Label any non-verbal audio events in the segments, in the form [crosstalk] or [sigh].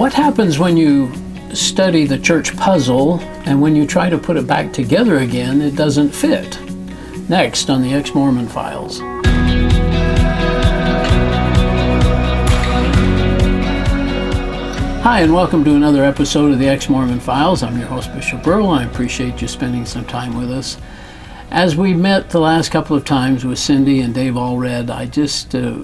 What happens when you study the church puzzle and when you try to put it back together again, it doesn't fit? Next on the Ex Mormon Files. Hi, and welcome to another episode of the Ex Mormon Files. I'm your host, Bishop Earl. I appreciate you spending some time with us. As we met the last couple of times with Cindy and Dave Allred, I just uh,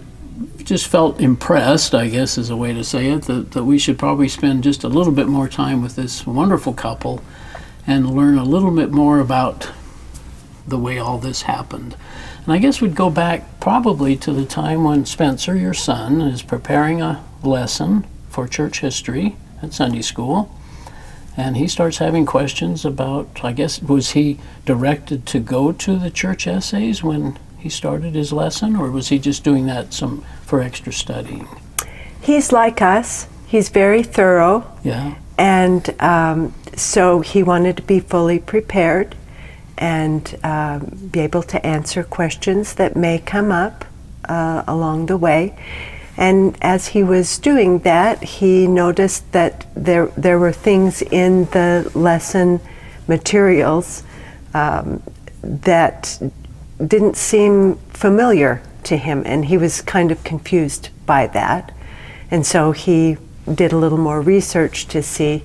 just felt impressed, I guess is a way to say it, that, that we should probably spend just a little bit more time with this wonderful couple and learn a little bit more about the way all this happened. And I guess we'd go back probably to the time when Spencer, your son, is preparing a lesson for church history at Sunday school. And he starts having questions about, I guess, was he directed to go to the church essays when he started his lesson, or was he just doing that some for extra studying? He's like us. He's very thorough. Yeah. And um, so he wanted to be fully prepared and um, be able to answer questions that may come up uh, along the way. And as he was doing that, he noticed that there, there were things in the lesson materials um, that didn't seem familiar to him, and he was kind of confused by that. And so he did a little more research to see,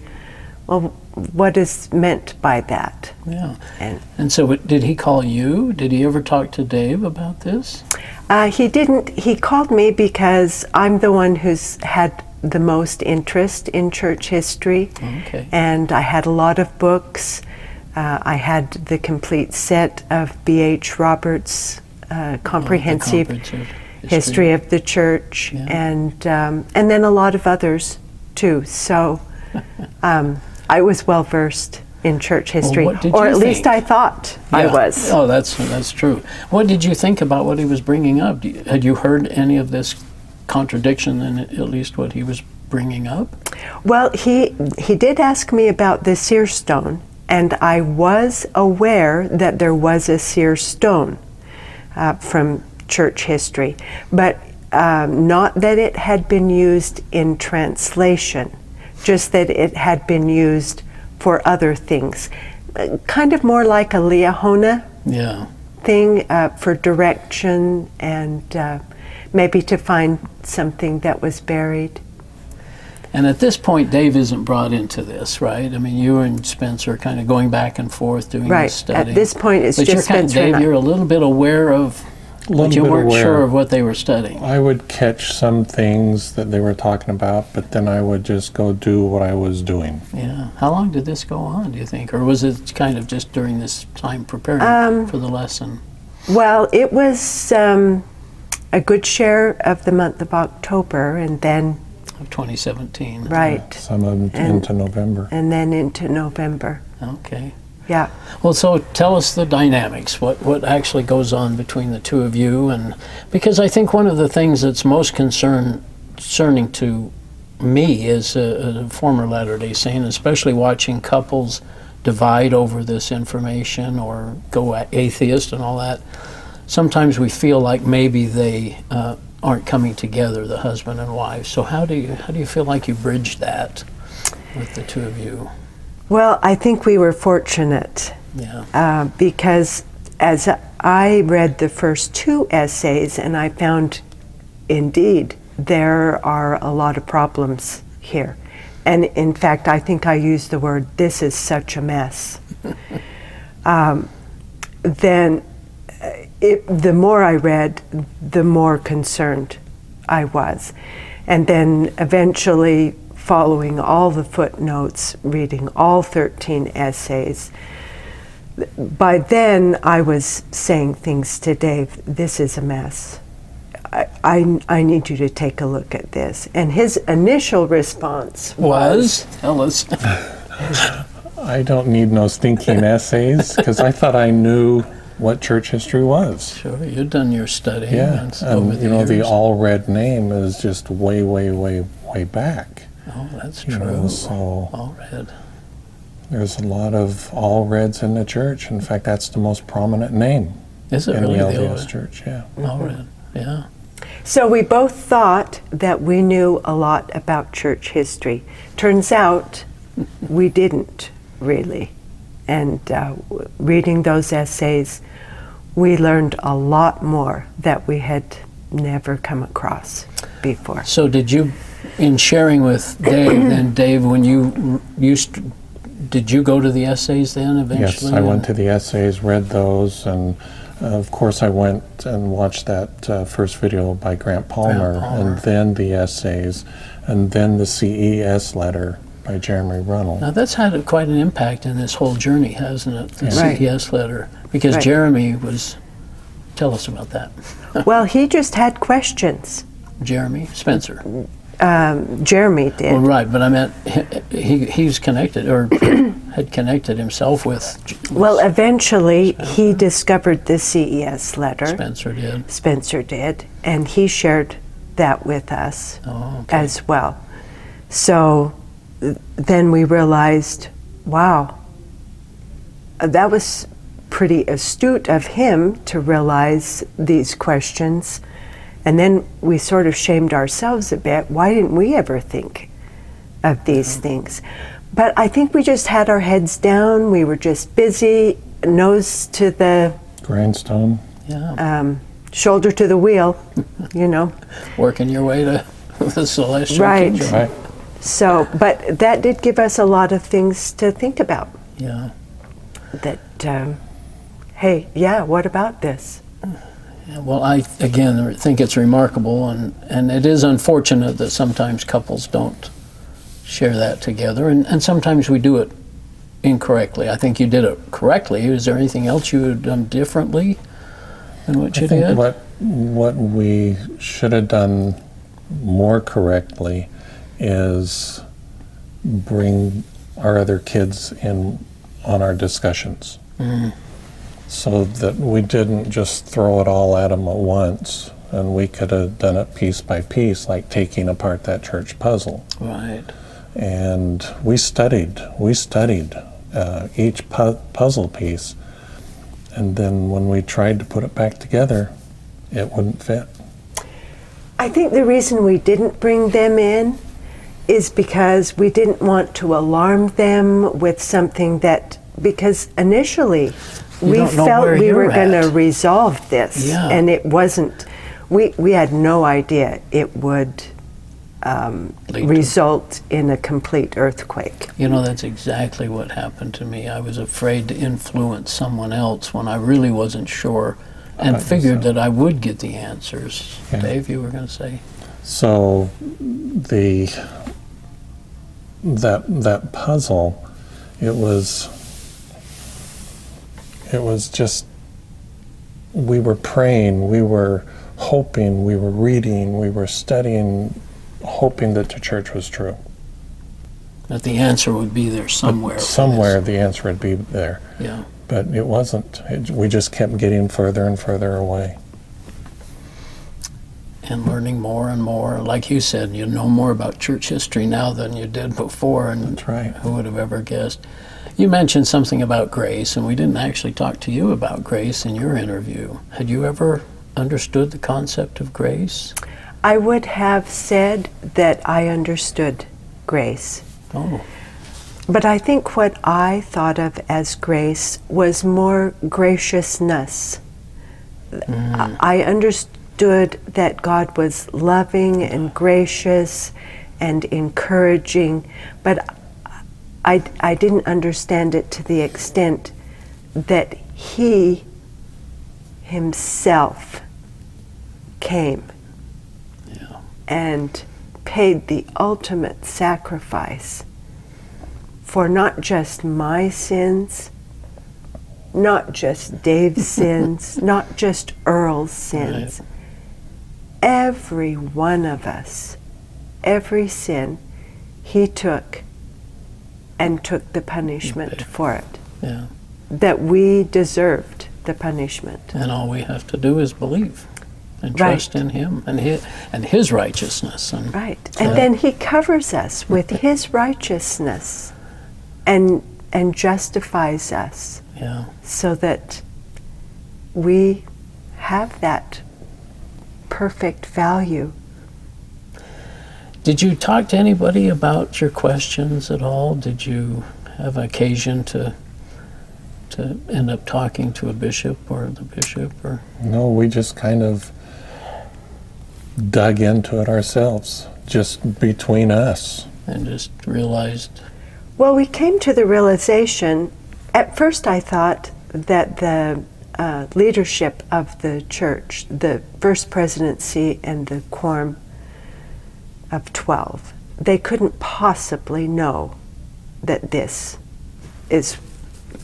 well, what is meant by that. Yeah. And, and so, did he call you? Did he ever talk to Dave about this? Uh, he didn't. He called me because I'm the one who's had the most interest in church history. Okay. And I had a lot of books uh, I had the complete set of B.H. Roberts' uh, comprehensive, oh, comprehensive history. history. of the church, yeah. and um, and then a lot of others too. So [laughs] um, I was well versed in church history, well, or at think? least I thought yeah. I was. Oh, that's that's true. What did you think about what he was bringing up? You, had you heard any of this contradiction in at least what he was bringing up? Well, he he did ask me about the seer stone and I was aware that there was a seer stone uh, from church history, but um, not that it had been used in translation, just that it had been used for other things. Uh, kind of more like a Liahona yeah. thing uh, for direction and uh, maybe to find something that was buried. And at this point, Dave isn't brought into this, right? I mean, you and Spencer are kind of going back and forth doing right. this study. At this point, it's but just you're kind Spencer. Of, Dave, you're a little bit aware of, but you weren't aware. sure of what they were studying. I would catch some things that they were talking about, but then I would just go do what I was doing. Yeah. How long did this go on? Do you think, or was it kind of just during this time preparing um, for the lesson? Well, it was um, a good share of the month of October, and then of 2017. Right. Some of them into November. And then into November. Okay. Yeah. Well, so tell us the dynamics. What what actually goes on between the two of you, and because I think one of the things that's most concern, concerning to me as a, a former Latter Day Saint, especially watching couples divide over this information or go atheist and all that. Sometimes we feel like maybe they uh, aren't coming together, the husband and wife. So how do you how do you feel like you bridged that with the two of you? Well, I think we were fortunate. Yeah. Uh, because as I read the first two essays, and I found, indeed, there are a lot of problems here. And in fact, I think I used the word, this is such a mess. [laughs] um, then it, the more I read, the more concerned I was. And then eventually, following all the footnotes, reading all 13 essays, by then I was saying things to Dave this is a mess. I, I, I, need you to take a look at this. And his initial response was, was Tell us. [laughs] I don't need no stinking essays because I thought I knew what church history was. Sure, you've done your study. Yeah, and you know years. the Allred name is just way, way, way, way back. Oh, that's you true. Know, so Allred. There's a lot of Allreds in the church. In fact, that's the most prominent name. Is it in really the LDS church? Yeah. Allred. Yeah. So we both thought that we knew a lot about church history. Turns out we didn't really. And uh, reading those essays, we learned a lot more that we had never come across before. So did you, in sharing with Dave, [clears throat] then Dave, when you used, to- did you go to the essays then eventually? Yes. I went to the essays, read those, and uh, of course I went and watched that uh, first video by Grant Palmer, Palmer. and then the essays, and then the CES letter by Jeremy Runnell. Now that's had a, quite an impact in this whole journey, hasn't it? The Right. CES letter, because Right. Jeremy was. Tell us about that. [laughs] well, he just had questions. Jeremy Spencer. Um, Jeremy did. Well, right, but I meant he, he he's connected or [coughs] had connected himself with Well, eventually he discovered the CES letter. Spencer did. Spencer did, and he shared that with us Oh, okay. as well. So th- then we realized, wow, uh, that was pretty astute of him to realize these questions. And then we sort of shamed ourselves a bit. Why didn't we ever think of these things? But I think we just had our heads down. We were just busy, nose to the Grindstone. yeah, um, shoulder to the wheel, you know. [laughs] working your way to [laughs] the celestial Right. kingdom. Right. So, but that did give us a lot of things to think about. Yeah. That, um, hey, yeah, what about this? Yeah, Well, I again think it's remarkable, and, and it is unfortunate that sometimes couples don't share that together, and, and sometimes we do it incorrectly. I think you did it correctly. Is there anything else you would have done differently than what you I think did? what what we should have done more correctly is bring our other kids in on our discussions, so that we didn't just throw it all at them at once, and we could have done it piece by piece, like taking apart that church puzzle. Right. And we studied, we studied uh, each pu- puzzle piece, and then when we tried to put it back together, it wouldn't fit. I think the reason we didn't bring them in is because we didn't want to alarm them with something that, because initially You we felt we were going to resolve this, Yeah. and it wasn't. We, we had no idea it would um, Lead to- result in a complete earthquake. You know, that's exactly what happened to me. I was afraid to influence someone else when I really wasn't sure and I figured see. that I would get the answers. Yeah. Dave, you were going to say? So the that that puzzle, it was it was just we were praying, we were hoping, we were reading, we were studying, hoping that the church was true. That the answer would be there somewhere. for Somewhere the answer would be there. Yeah. but it wasn't. It, we just kept getting further and further away. And learning more and more. Like you said, you know more about church history now than you did before. And That's right. who would have ever guessed? You mentioned something about grace, and we didn't actually talk to you about grace in your interview. Had you ever understood the concept of grace? I would have said that I understood grace. Oh, But I think what I thought of as grace was more graciousness. Mm. I I understood that God was loving and gracious and encouraging, but I, I didn't understand it to the extent that He Himself came Yeah. and paid the ultimate sacrifice for not just my sins, not just Dave's [laughs] sins, not just Earl's sins. Every one of us, every sin, he took and took the punishment for it. yeah. That we deserved the punishment. And all we have to do is believe and Right. trust in Him and His, and his righteousness. And Right. And then he covers us with his righteousness and and justifies us yeah, so that we have that perfect value. Did you talk to anybody about your questions at all? Did you have occasion to to end up talking to a bishop or the bishop or No, we just kind of dug into it ourselves, just between us. and just realized Well, we came to the realization. At first, I thought that the uh, leadership of the church, the first presidency and the quorum of 12, they couldn't possibly know that this is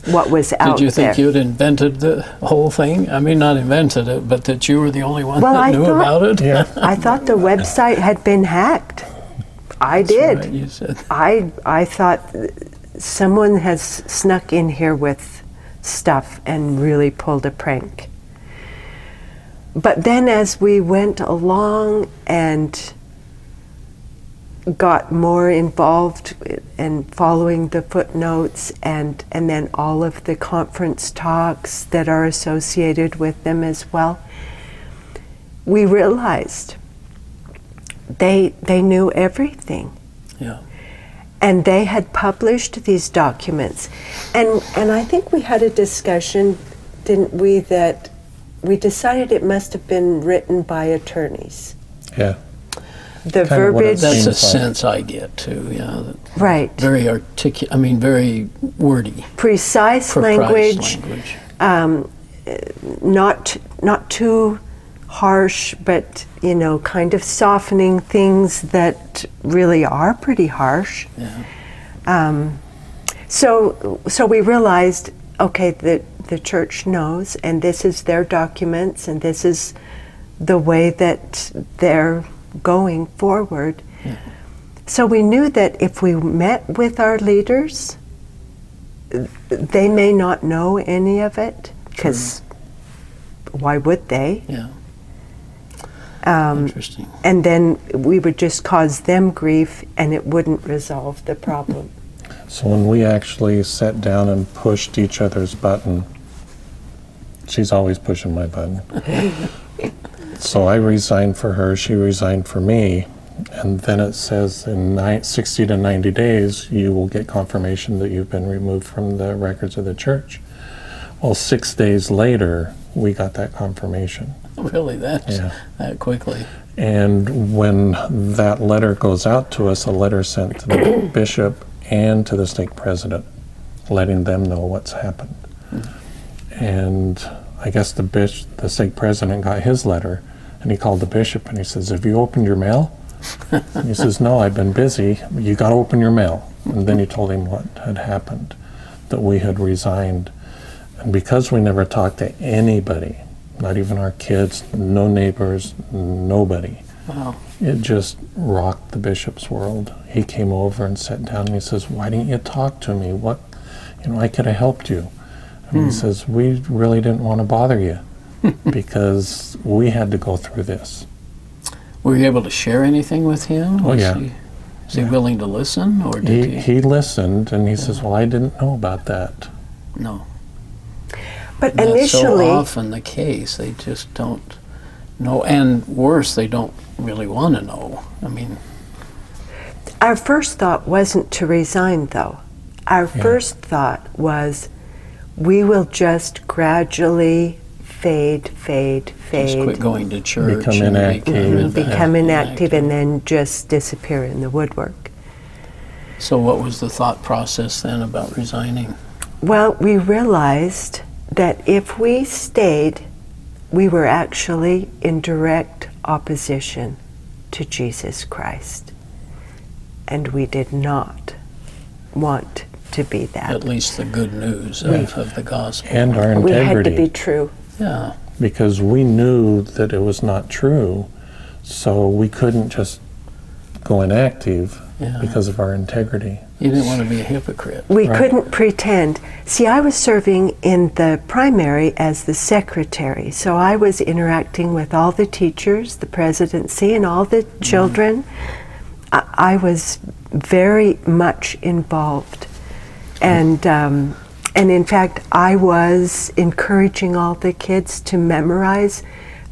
what was out there. Did you think there. you'd invented the whole thing? I mean, not invented it, but that you were the only one Well, that I knew thought- about it? Yeah. I thought the website had been hacked. I That's did. right, you said. I I thought someone has snuck in here with stuff and really pulled a prank. But then as we went along and got more involved in following the footnotes and and then all of the conference talks that are associated with them as well we realized they they knew everything Yeah. And they had published these documents and and I think we had a discussion didn't we that we decided it must have been written by attorneys Yeah. the Kind of what it verbiage That's the Seems like- sense I get too. Yeah, right very articulate. I mean, very wordy. precise precise language language. um, uh, not not too harsh, but you know, kind of softening things that really are pretty harsh. Yeah. Um, so so we realized, okay, that the church knows, and this is their documents, and this is the way that they're going forward. Yeah. So we knew that if we met with our leaders, they may not know any of it because why would they? Yeah. Um, Interesting. and then we would just cause them grief and it wouldn't resolve the problem. So when we actually sat down and pushed each other's button, she's always pushing my button. [laughs] so I resigned for her, she resigned for me, and then it says in ni- 60 to 90 days you will get confirmation that you've been removed from the records of the church. Well, six days later, we got that confirmation. [laughs] Really, that Yeah. that quickly. And when that letter goes out to us, a letter sent to the [coughs] bishop and to the stake president, letting them know what's happened. And I guess the bish, the stake president got his letter, and he called the bishop and he says, "Have you opened your mail?" and [laughs] he says, "No, I've been busy. You got to open your mail." And then he told him what had happened, that we had resigned, and because we never talked to anybody, not even our kids, no neighbors, nobody. Wow. It just rocked the bishop's world. He came over and sat down and he says, Why didn't you talk to me? What, you know, I could have helped you. And he hmm. says, We really didn't want to bother you [laughs] because we had to go through this. Were you able to share anything with him? Oh, Was yeah. He, was he willing to listen, or did He, he? he listened and he says, Well, I didn't know about that. no. But That's initially, so often the case. They just don't know, and worse, they don't really want to know. I mean, our first thought wasn't to resign, though. Our first thought was we will just gradually fade, fade, fade. just fade, quit going to church, Become and inactive. become, become inactive, and then just disappear in the woodwork. So, what was the thought process then about resigning? Well, we realized that if we stayed, we were actually in direct opposition to Jesus Christ. And we did not want to be that. At least the good news of, of the gospel. And our integrity. We had to be true. yeah. because we knew that it was not true. So we couldn't just go inactive Yeah. because of our integrity. You didn't want to be a hypocrite. We Right. couldn't pretend. See, I was serving in the primary as the secretary, so I was interacting with all the teachers, the presidency, and all the children. I, I was very much involved, and um, and in fact, I was encouraging all the kids to memorize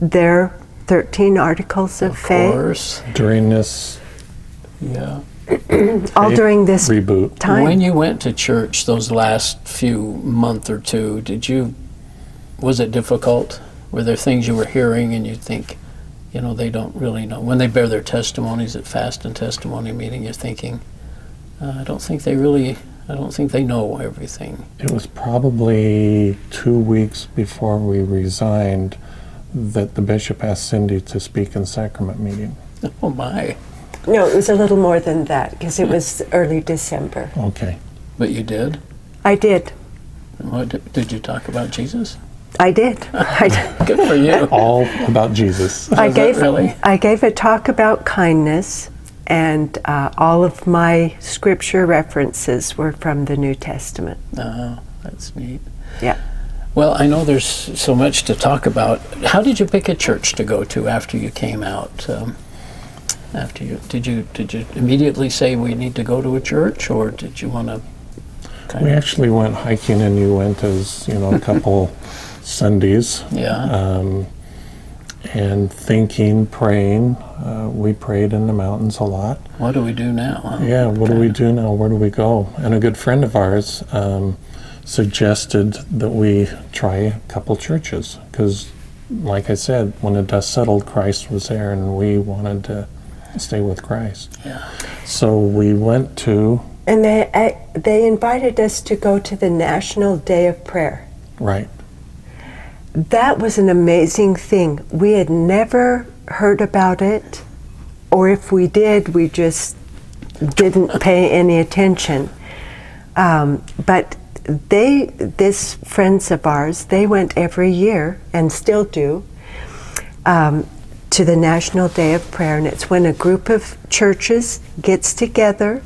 their 13 articles of, Of faith, course. During this Yeah. [clears throat] all faith during this reboot, time. When you went to church those last few month or two, did you was it difficult? Were there things you were hearing and you think, you know, they don't really know when they bear their testimonies at fast and testimony meeting? You're thinking, uh, I don't think they really, I don't think they know everything. it was probably two weeks before we resigned that the bishop asked Cindy to speak in sacrament meeting. Oh my! No, it was a little more than that because it was early December. Okay. But you did. I did. What did, did you talk about Jesus? I did. [laughs] I, Good for you. [laughs] All about Jesus. [laughs] I Was gave really? I gave a talk about kindness, and uh, all of my scripture references were from the New Testament. Oh, that's neat. Yeah. Well, I know there's so much to talk about. How did you pick a church to go to after you came out? Um, after you did you did you immediately say we need to go to a church, or did you want to? We actually went hiking in Uintas, you know, a [laughs] couple Sundays, Yeah. um, and thinking, praying. Uh, we prayed in the mountains a lot. what do we do now? huh? Yeah, what do we do now? Where do we go? And a good friend of ours um, suggested that we try a couple churches because, like I said, when the dust settled, Christ was there, and we wanted to stay with Christ. Yeah. So we went to And they I, they invited us to go to the National Day of Prayer. right. That was an amazing thing. We had never heard about it, or if we did, we just didn't pay any attention. Um, but they, this friends of ours, they went every year and still do um, to the National Day of Prayer, and it's when a group of churches gets together.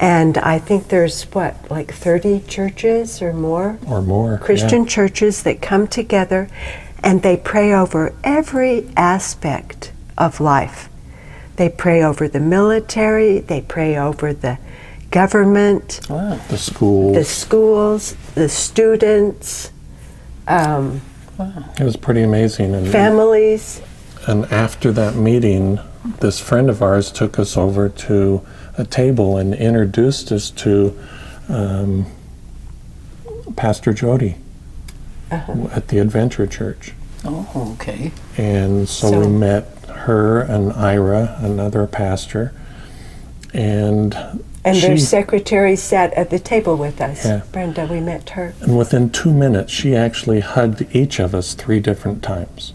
And I think there's what, like 30 churches or more? Or more yeah. Christian churches that come together and they pray over every aspect of life. They pray over the military, they pray over the government, Wow. the schools. the schools, the students, um, It was pretty amazing. And, families. And after that meeting, this friend of ours took us over to a table and introduced us to um, Pastor Jody at the Adventure Church. Oh, okay. And so, So- we met her and Ira, another pastor, and And she, their secretary sat at the table with us. Yeah. Brenda, we met her. and within two minutes, she actually hugged each of us three different times.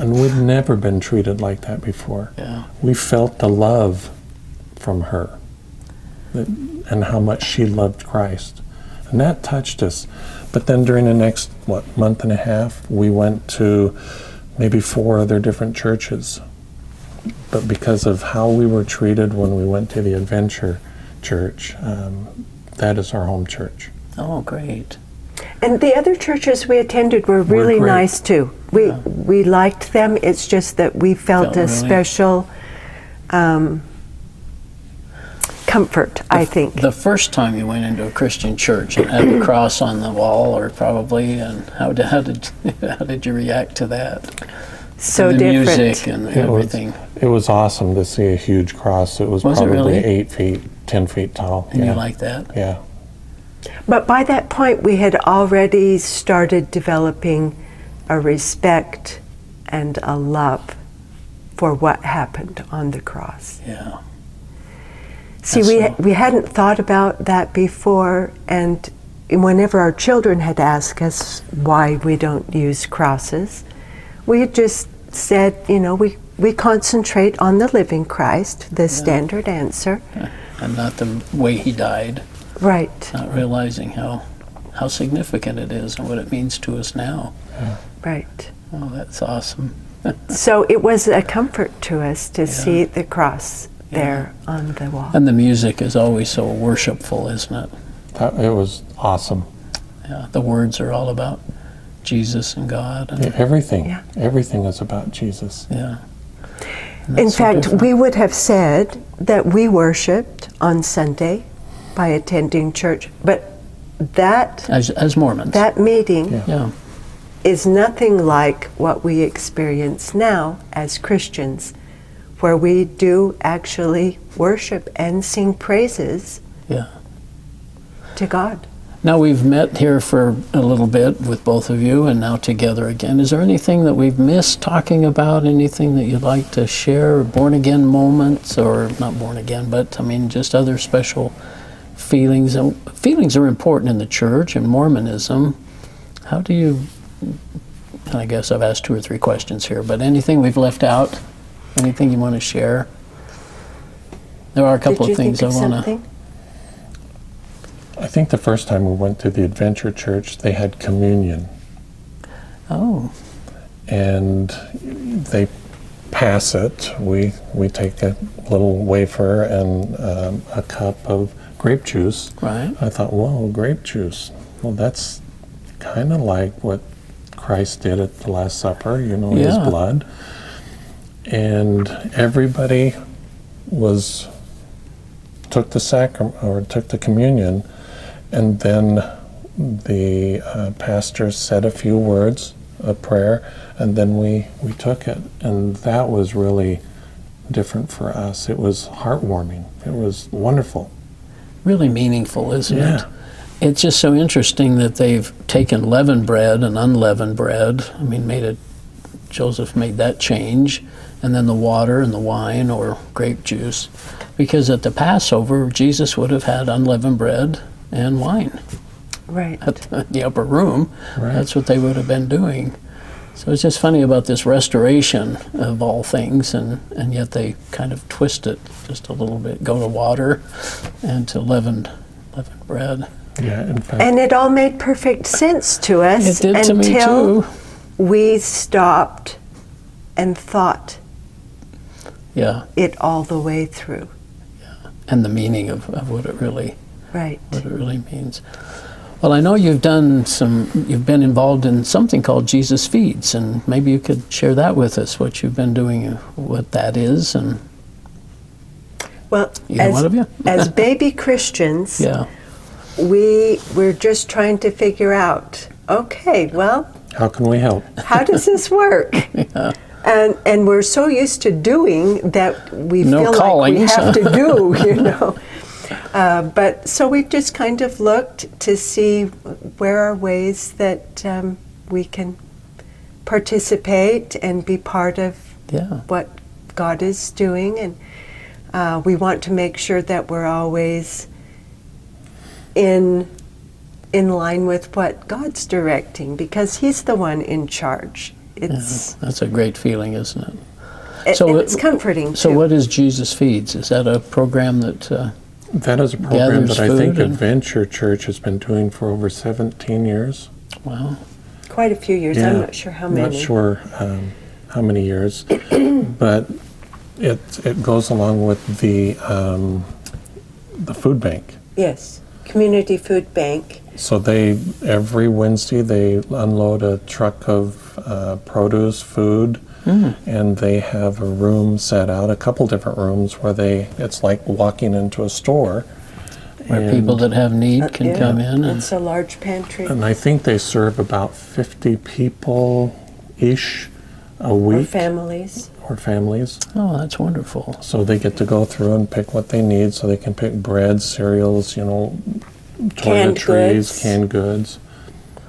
And we'd never been treated like that before. Yeah. we felt the love from her and how much she loved Christ. And that touched us. But then during the next, what, month and a half, we went to maybe four other different churches. But because of how we were treated when we went to the Adventure Church, um, that is our home church. Oh, great. And the other churches we attended were really great. nice too. We we liked them. It's just that we felt Felt a really- special um, comfort. I think. The first time you went into a Christian church and had the [coughs] cross on the wall, or probably, and how did how did [laughs] how did you react to that? so the different. music and It was- everything. It was awesome to see a huge cross. It was, Was it probably really? eight feet, ten feet tall. And yeah. you like that? yeah. But by that point, we had already started developing a respect and a love for what happened on the cross. Yeah. See, That's we, so- we hadn't thought about that before, and whenever our children had asked us why we don't use crosses, we had just said, you know, we, we concentrate on the living Christ, the standard answer. [laughs] And not the way he died, Right, not realizing how how significant it is and what it means to us now. right. Oh, that's awesome. [laughs] So it was a comfort to us to see the cross there on the wall. And the music is always so worshipful, isn't it? That, it was awesome. Yeah. The words are all about Jesus and God. And, Everything, Yeah. everything is about Jesus. yeah. In that's so fact, different. we would have said that we worshiped on Sunday by attending church, but that as, as Mormons. that meeting Yeah. yeah. is nothing like what we experience now as Christians, where we do actually worship and sing praises Yeah. to God. Now we've met here for a little bit with both of you and now together again. Is there anything that we've missed talking about? Anything that you'd like to share? Born again moments, or not born again, but I mean, just other special feelings. And feelings are important in the church and Mormonism. How do you? I guess I've asked two or three questions here, but anything we've left out? Anything you want to share? There are a couple of things think I want to. something? I think the first time we went to the Adventure Church, they had communion. Oh, and they pass it. We we take a little wafer and um, a cup of grape juice. right. I thought, whoa, grape juice. Well, that's kind of like what Christ did at the Last Supper. You know, His Yeah. blood. And everybody was took the sacrament or took the communion, and then the uh, pastor said a few words, a prayer, and then we we took it, and that was really different for us. It was heartwarming. It was wonderful. Really meaningful, isn't it? It's just so interesting that they've taken leavened bread and unleavened bread. I mean, made it. Joseph made that change, and then the water and the wine or grape juice, because at the Passover Jesus would have had unleavened bread and wine Right. at the upper room. Right. That's what they would have been doing. So it's just funny about this restoration of all things, and, and yet they kind of twist it just a little bit, go to water and to leavened, leavened bread. Yeah, in fact, And it all made perfect sense to us It did to me until too. we stopped and thought Yeah, it all the way through. Yeah. and the meaning of, of what it really Right. what it really means. Well, I know you've done some. You've been involved in something called Jesus Feeds, and maybe you could share that with us. What you've been doing, what that is, and Well, Either one of you? [laughs] as baby Christians, yeah, we we're just trying to figure out. Okay, well, how can we help? [laughs] how does this work? [laughs] And and we're so used to doing that we No feel like we have huh? to do, you know. Uh, but so we've just kind of looked to see where are ways that um, we can participate and be part of yeah, what God is doing, and uh, we want to make sure that we're always in in line with what God's directing, because He's the one in charge. It's that's a great feeling, isn't it? it- So it- it's comforting So, too. what is Jesus Feeds? Is that a program that? Uh, That is a program that I think Adventure Church has been doing for over 17 years. wow, Quite a few years. I'm not sure how many. Not sure um, how many years, [clears throat] but it it goes along with the um, the food bank. Yes, Community Food Bank. So they every Wednesday they unload a truck of uh, produce, food, Mm-hmm. and they have a room set out, a couple different rooms where they it's like walking into a store. where And- people that have need can Yeah, come in and It's a large pantry. And I think they serve about 50 people ish a week. Or families. or families. oh, that's wonderful. So they get to go through and pick what they need so they can pick bread, cereals, you know, Canned toiletries, goods. canned goods.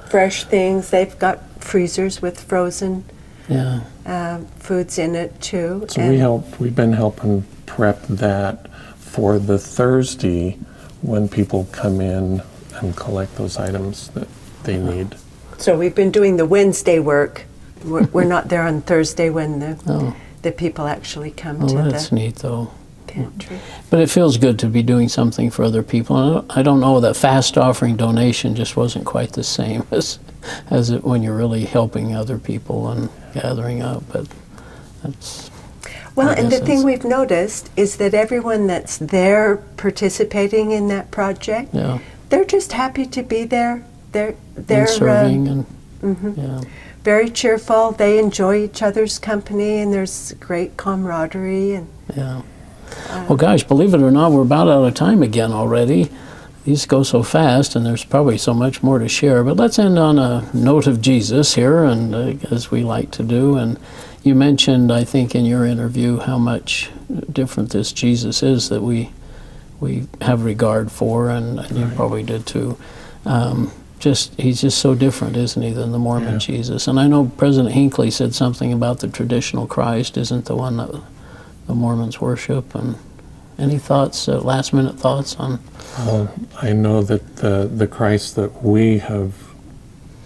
Fresh things. They've got freezers with frozen Yeah, uh, foods in it too. So we help, we've been helping prep that for the Thursday when people come in and collect those items that they need. So we've been doing the Wednesday work. We're, we're not there on Thursday when the oh, the people actually come oh to that's the neat though. pantry. But it feels good to be doing something for other people. And I don't- I don't know that fast offering donation just wasn't quite the same [laughs] as as it when you're really helping other people and gathering up. But that's Well, and the thing we've noticed is that everyone that's there participating in that project, yeah, they're just happy to be there. They're they're and serving uh, and mhm, yeah, very cheerful. They enjoy each other's company, and there's great camaraderie. And yeah. Well, gosh, believe it or not, we're about out of time again already. These go so fast, and there's probably so much more to share. But let's end on a note of Jesus here, and uh, as we like to do. And you mentioned, I think, in your interview, how much different this Jesus is that we we have regard for, and, and you probably did too. Um, just he's just so different, isn't he, than the Mormon Yeah. Jesus? And I know President Hinckley said something about the traditional Christ isn't the one that the Mormons worship. And any thoughts, uh, last minute thoughts on? Well, I know that the, the Christ that we have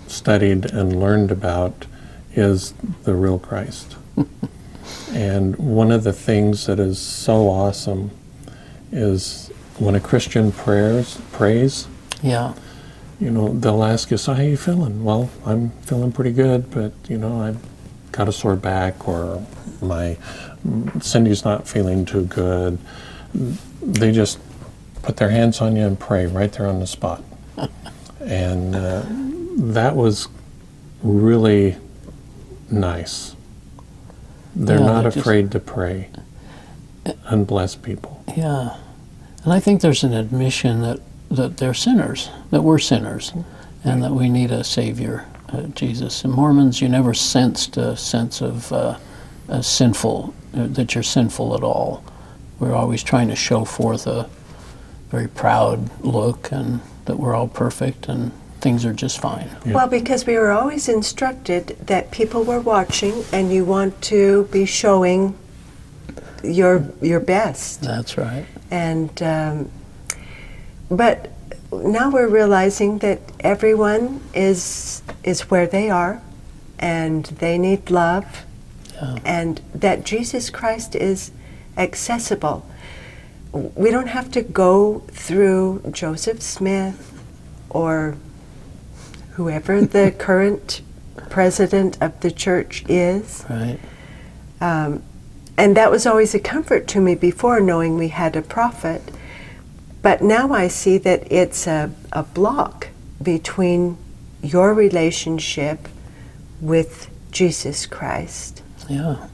studied and learned about is the real Christ. [laughs] and one of the things that is so awesome is when a Christian prayers prays, Yeah, you know, they'll ask you, so how you feeling? Well, I'm feeling pretty good, but, you know, I've got a sore back or my Cindy's not feeling too good. They just put their hands on you and pray right there on the spot. [laughs] and uh, that was really nice. They're Yeah, not they just- afraid to pray and bless people. yeah. And I think there's an admission that, that they're sinners, that we're sinners, and that we need a Savior, uh, Jesus. In Mormons, you never sensed a sense of uh, a sinful, uh, that you're sinful at all. We're always trying to show forth a very proud look and that we're all perfect and things are just fine. Yeah. Well, because we were always instructed that people were watching and you want to be showing your your best. That's right. And um, but now we're realizing that everyone is is where they are, and they need love, Yeah. and that Jesus Christ is accessible. We don't have to go through Joseph Smith or whoever the [laughs] current president of the church is. Right. Um, and that was always a comfort to me before knowing we had a prophet. But now I see that it's a, a block between your relationship with Jesus Christ Yeah.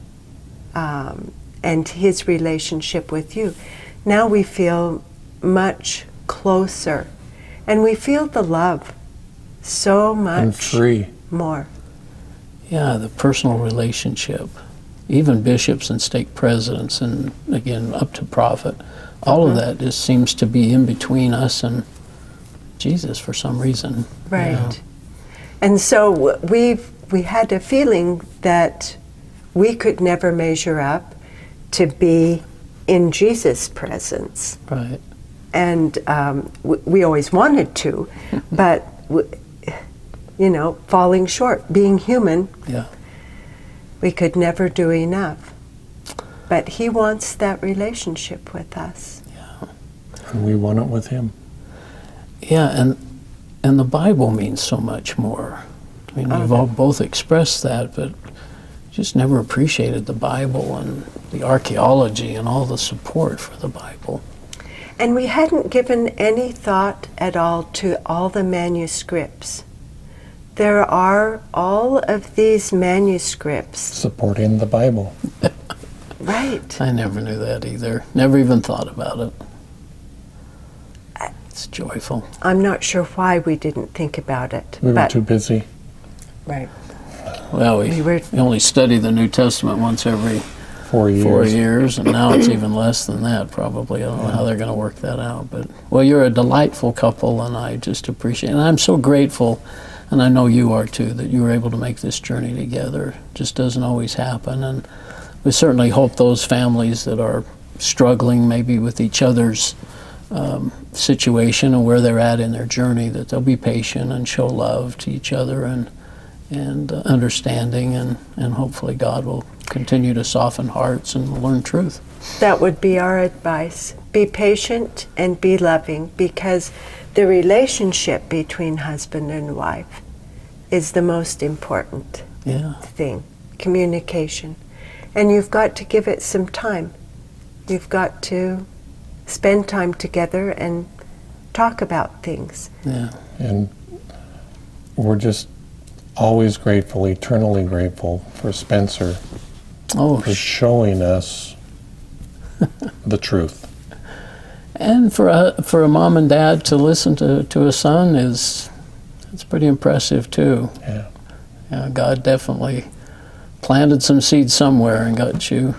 um, and his relationship with you. Now we feel much closer and we feel the love so much And much free. more. Yeah, the personal relationship. Even bishops and stake presidents, and again, up to prophet, all of mm-hmm. that just seems to be in between us and Jesus for some reason. Right. Yeah. And so we've we had a feeling that we could never measure up to be in Jesus' presence, Right. and um, w- we always wanted to, [laughs] but w- you know, falling short, being human, Yeah. we could never do enough. But He wants that relationship with us. Yeah. And we want it with him. Yeah, and and the Bible means so much more. I mean, we've all both expressed that, but just never appreciated the Bible and the archaeology and all the support for the Bible. And we hadn't given any thought at all to all the manuscripts. There are all of these manuscripts. Supporting the Bible. [laughs] Right. I never knew that either. Never even thought about it. It's joyful. I'm not sure why we didn't think about it. We were but too busy. right. Well, we, We were- we only study the New Testament once every Four years. four years, and now it's even less than that, probably. I don't know how they're going to work that out. But, well, you're a delightful couple, and I just appreciate And I'm so grateful, and I know you are too, that you were able to make this journey together. It just doesn't always happen. And we certainly hope those families that are struggling maybe with each other's um, situation and where they're at in their journey, that they'll be patient and show love to each other and and uh, understanding, and, and hopefully God will continue to soften hearts and learn truth. That would be our advice. Be patient and be loving because the relationship between husband and wife is the most important Yeah, thing communication. And you've got to give it some time. You've got to spend time together and talk about things. yeah, And we're just always grateful, eternally grateful for Spencer oh, for sh- showing us [laughs] the truth. and for a for a mom and dad to listen to, to a son is it's pretty impressive too. Yeah. Yeah, God definitely planted some seeds somewhere and got you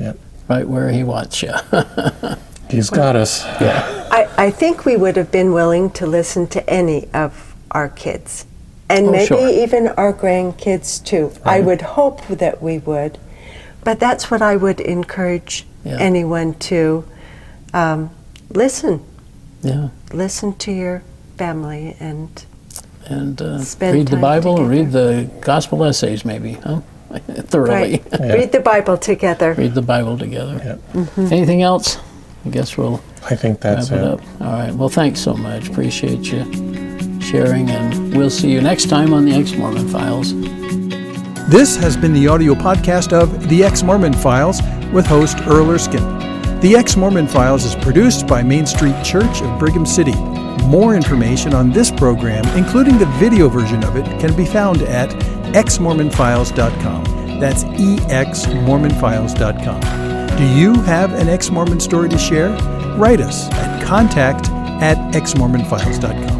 Yep. right where He wants you. [laughs] He's got us. Yeah. I, I think we would have been willing to listen to any of our kids, and Oh, maybe sure. even our grandkids too. I would hope that we would, but that's what I would encourage Yeah. anyone to um, listen. yeah, Listen to your family, and and uh, Spend read the time Bible and read the gospel essays, maybe, huh? [laughs] Thoroughly. right, [laughs] read the Bible together. read the Bible together. Yep. Anything else? I guess we'll I think that's wrap it it. up. All right. Well, thanks so much. Appreciate you sharing, and we'll see you next time on the Ex Mormon Files. This has been the audio podcast of The Ex Mormon Files with host Earl Erskine. The Ex Mormon Files is produced by Main Street Church of Brigham City. More information on this program, including the video version of it, can be found at exmormonfiles.com. That's exmormonfiles.com. Do you have an ex Mormon story to share? Write us at contact at exmormonfiles.com.